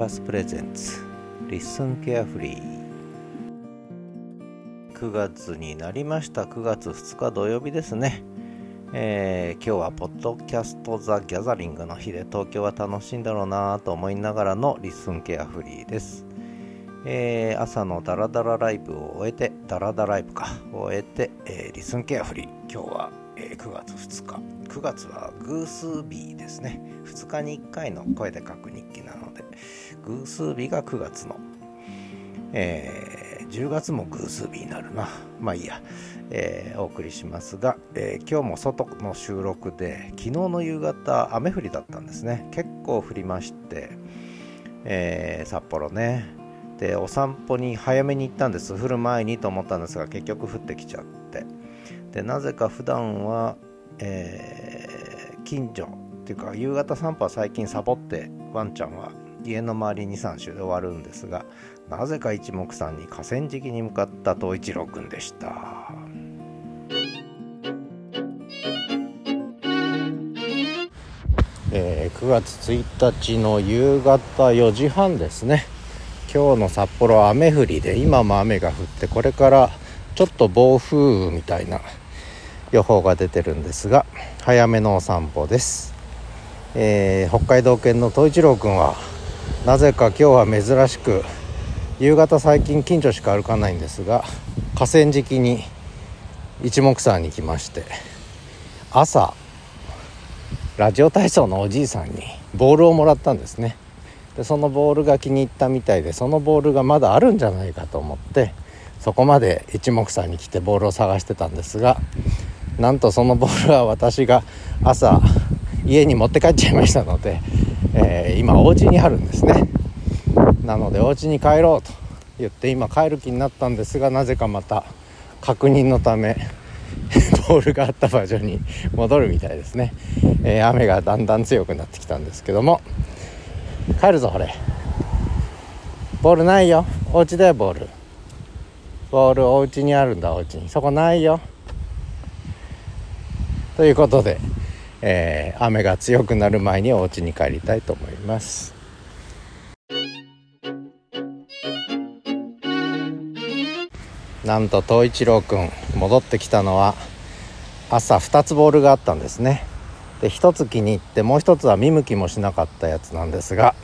パスプレゼンツ LISTEN carefree 9月になりました9月2日土曜日ですね、えー、今日はポッドキャストザ・ギャザリングの日で東京は楽しいんだろうなと思いながらの LISTEN carefree ですえー、朝のダラダラライブを終えて、ダラダライブか、終えて、えー、 LISTEN carefree。今日は、え、9月2日。9月は偶数日ですね。2日に1回の声で書く日記なの、偶数日が9月の、えー、10月も偶数日になるな。まあいいや、えー、お送りしますが、えー、今日も外の収録で、昨日の夕方、雨降りだったんですね。結構降りまして、えー、札幌ね、でお散歩に早めに行ったんです。降る前にと思ったんですが結局降ってきちゃって。でなぜか普段は、えー、近所っていうか夕方散歩は最近サボってワンちゃんは家の周り23周で終わるんですがなぜか一目散に河川敷に向かった東一郎くんでした。えー、9月1日の夕方4時半ですね今日の札幌雨降りで今も雨が降ってこれからちょっと暴風雨みたいな予報が出てるんですが早めのお散歩です、えー、北海道犬の東一郎くんはなぜか今日は珍しく夕方最近近所しか歩かないんですが河川敷に一目散に来まして朝ラジオ体操のおじいさんにボールをもらったんですね。でそのボールが気に入ったみたいでそのボールがまだあるんじゃないかと思ってそこまで一目散に来てボールを探してたんですがなんとそのボールは私が朝家に持って帰っちゃいましたので、えー、今お家にあるんですね。なのでお家に帰ろうと言って今帰る気になったんですがなぜかまた確認のため ボールがあった場所に戻るみたいですね、えー、雨がだんだん強くなってきたんですけども。帰るぞこれ。ボールないよ。お家だよボール。ボールお家にあるんだお家に。そこないよ。ということで、えー、雨が強くなる前にお家に帰りたいと思います。なんと東一郎くん戻ってきたのは朝2つボールがあったんですね。で1つ気に入ってもう1つは見向きもしなかったやつなんですが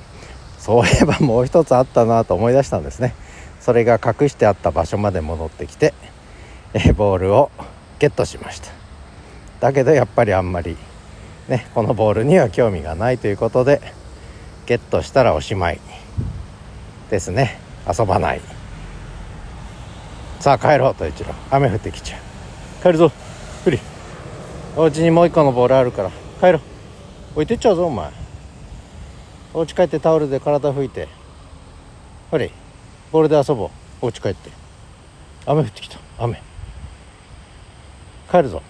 そういえばもう1つあったなと思い出したんですね。それが隠してあった場所まで戻ってきてえボールをゲットしました。だけどやっぱりあんまりねこのボールには興味がないということでゲットしたらおしまいですね。遊ばない。さあ帰ろうと一郎。雨降ってきちゃう。帰るぞ。フリ。お家にもう一個のボールあるから。帰ろう。置いてっちゃうぞお前。お家帰ってタオルで体拭いて。ほれボールで遊ぼう。お家帰って。雨降ってきた。雨。帰るぞ。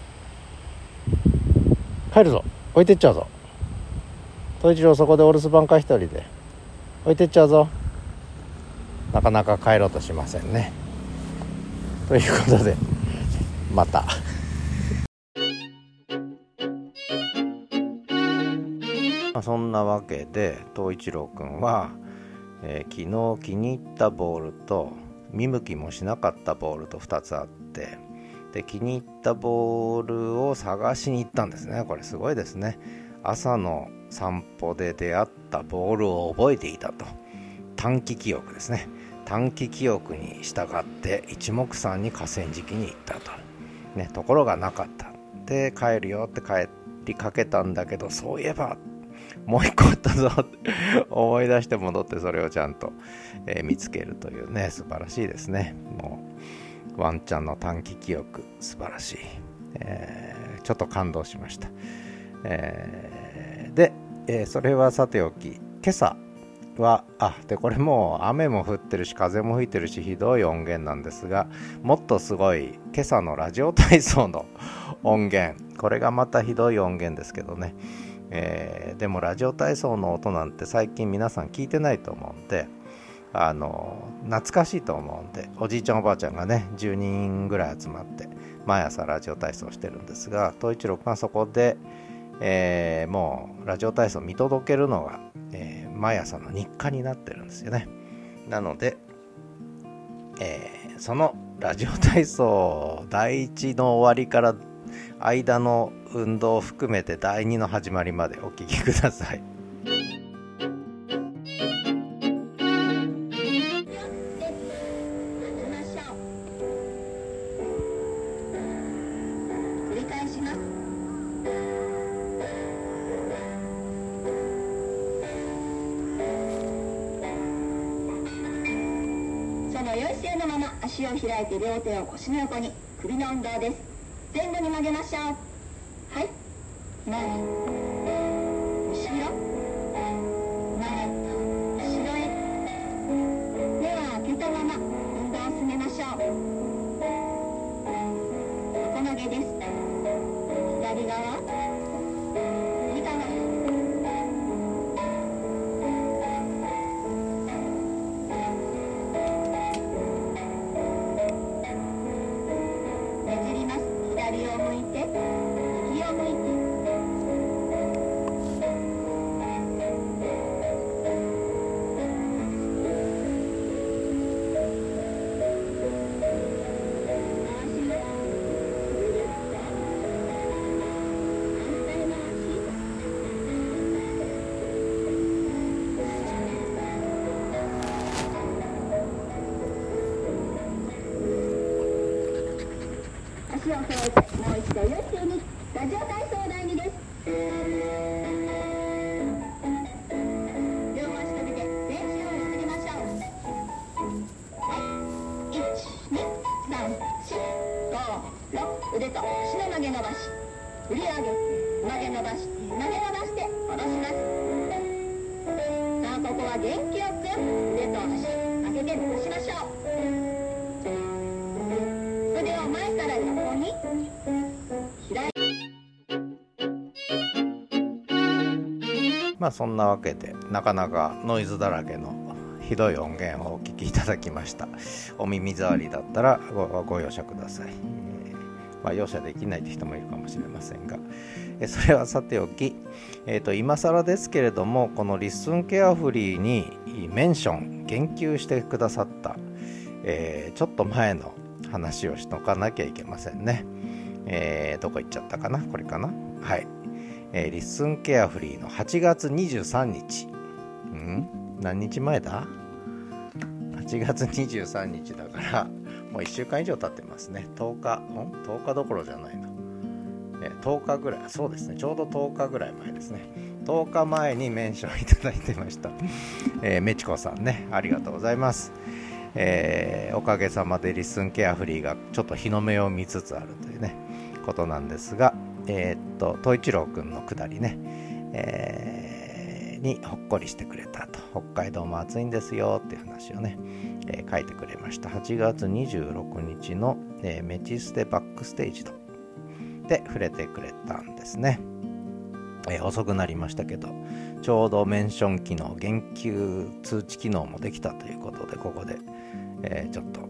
帰るぞ置いてっちゃうぞ。統一郎そこでお留守番か一人で。置いてっちゃうぞ。なかなか帰ろうとしませんね。ということでまた。まあ、そんなわけで東一郎くんは、えー、昨日気に入ったボールと見向きもしなかったボールと2つあってで気に入ったボールを探しに行ったんですね。これすごいですね。朝の散歩で出会ったボールを覚えていたと。短期記憶ですね。短期記憶に従って一目散に河川敷に行ったと、ね、ところがなかった。で帰るよって帰りかけたんだけどそういえばもう一個あったぞ。って思い出して戻ってそれをちゃんと、えー、見つけるというね素晴らしいですね。もうワンちゃんの短期記憶。素晴らしい、えー、ちょっと感動しました、えー、で、えー、それはさておき。今朝はあでこれもう雨も降ってるし風も吹いてるしひどい音源なんですがもっとすごい今朝のラジオ体操の音源。これがまたひどい音源ですけどね。えー、でもラジオ体操の音なんて最近皆さん聞いてないと思うんであの懐かしいと思うんでおじいちゃんおばあちゃんがね10人ぐらい集まって毎朝ラジオ体操してるんですが東一郎君はそこで、えー、もうラジオ体操見届けるのが、えー、毎朝の日課になってるんですよねなので、えー、そのラジオ体操第1の終わりから間の運動を含めて第2の始まりまでお聴きください。足を開いて両手を腰の横に首の運動です。前後に曲げましょう。はい。前足を揃えてもう一度よっにラジオ体操第2です両足止めて全身をゆすりましょうはい。123456腕と足の曲げ伸ばし振り上げ曲げ伸ばして曲げ伸ばして下ろしますさあここは元気よく腕と足上げて伸ばしましょう。まあそんなわけでなかなかノイズだらけのひどい音源をお聴きいただきました。お耳障りだったらご容赦ください、えー、まあ、容赦できないって人もいるかもしれませんが、えそれはさておき、えー、と今更ですけれどもこの LISTEN carefree にメンション言及してくださった、えー、ちょっと前の話をしとかなきゃいけませんね、えー、どこ行っちゃったかな？これかな？はい。えー、 LISTEN carefree の8月23日。ん？何日前だ ?8 月23日だから、もう1週間以上経ってますね。10日、ん ?10 日どころじゃないの。えー、10日ぐらい、そうですね。ちょうど10日ぐらい前ですね。10日前にメンションいただいてました。えー、メチコさんね、ありがとうございます。えー、おかげさまで LISTEN carefree がちょっと日の目を見つつあるというね、ことなんですが、えー、っと、東一郎くんのくだりね、えー、にほっこりしてくれたと。北海道も暑いんですよっていう話をね、えー、書いてくれました。8月26日の、えー、メチステバックステージとで触れてくれたんですね。えー、遅くなりましたけど、ちょうどメンション機能、言及通知機能もできたということで、ここで、えー、ちょっと、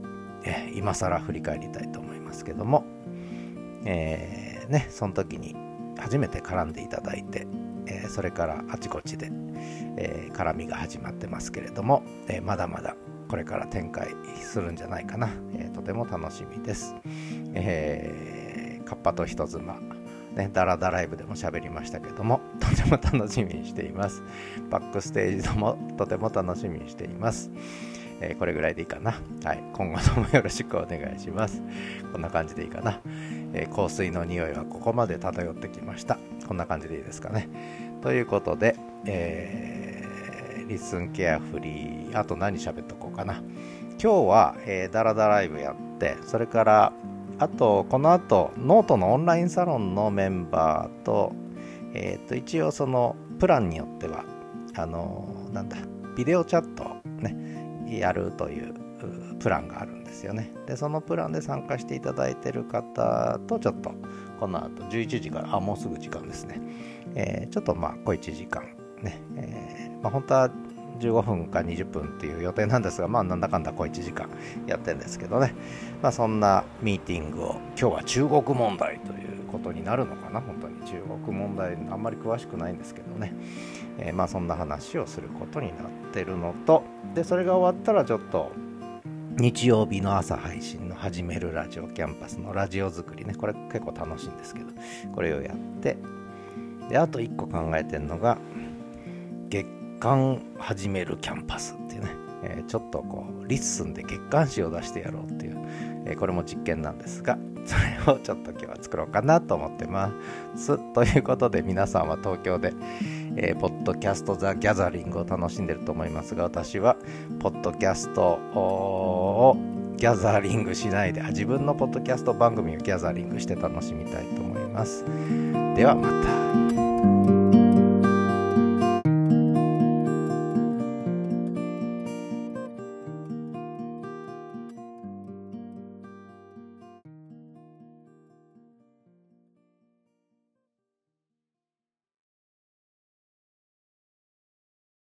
えー、今更振り返りたいと思いますけども、えーねその時に初めて絡んでいただいて、えー、それからあちこちで、えー、絡みが始まってますけれども、え、まだまだこれから展開するんじゃないかな、えとても楽しみです。えー、カッパと人妻ね、ダラダライブでも喋りましたけども、とても楽しみにしています。バックステージでもとても楽しみにしています。えー、これぐらいでいいかな。はい。今後ともよろしくお願いします。こんな感じでいいかな。え、香水の匂いはここまで漂ってきました。こんな感じでいいですかね。ということで、えー、 LISTEN carefree、あと何喋っとこうかな。今日は、えー、ダラダライブやって、それから、あと、この後、ノートのオンラインサロンのメンバーと、えっ、ー、と、一応その、プランによっては、あのー、なんだ、ビデオチャットをね、やるというプランがあるんですよね。で、そのプランで参加していただいてる方とちょっとこの後11時から、あ、もうすぐ時間ですね。えー、ちょっとまあ小1時間ね、えー、まあ本当は15分か20分っていう予定なんですが、まあ、なんだかんだ小1時間やってるんですけどね、まあ、そんなミーティングを今日は中国問題ということになるのかな本当に中国問題あんまり詳しくないんですけどね、えー、まあそんな話をすることになってるのとでそれが終わったらちょっと日曜日の朝配信の始めるラジオキャンパスのラジオ作りね。これ結構楽しいんですけど。これをやって。であと1個考えてるのが月間始めるキャンパスっていうね、えー、ちょっとこう LISTEN で月刊誌を出してやろうっていう、えー、これも実験なんですが それをちょっと今日は作ろうかなと思ってます。ということで皆さんは東京で、えー、ポッドキャストザ・ギャザリングを楽しんでると思いますが私はポッドキャストをギャザリングしないで自分のポッドキャスト番組をギャザリングして楽しみたいと思います。ではまた。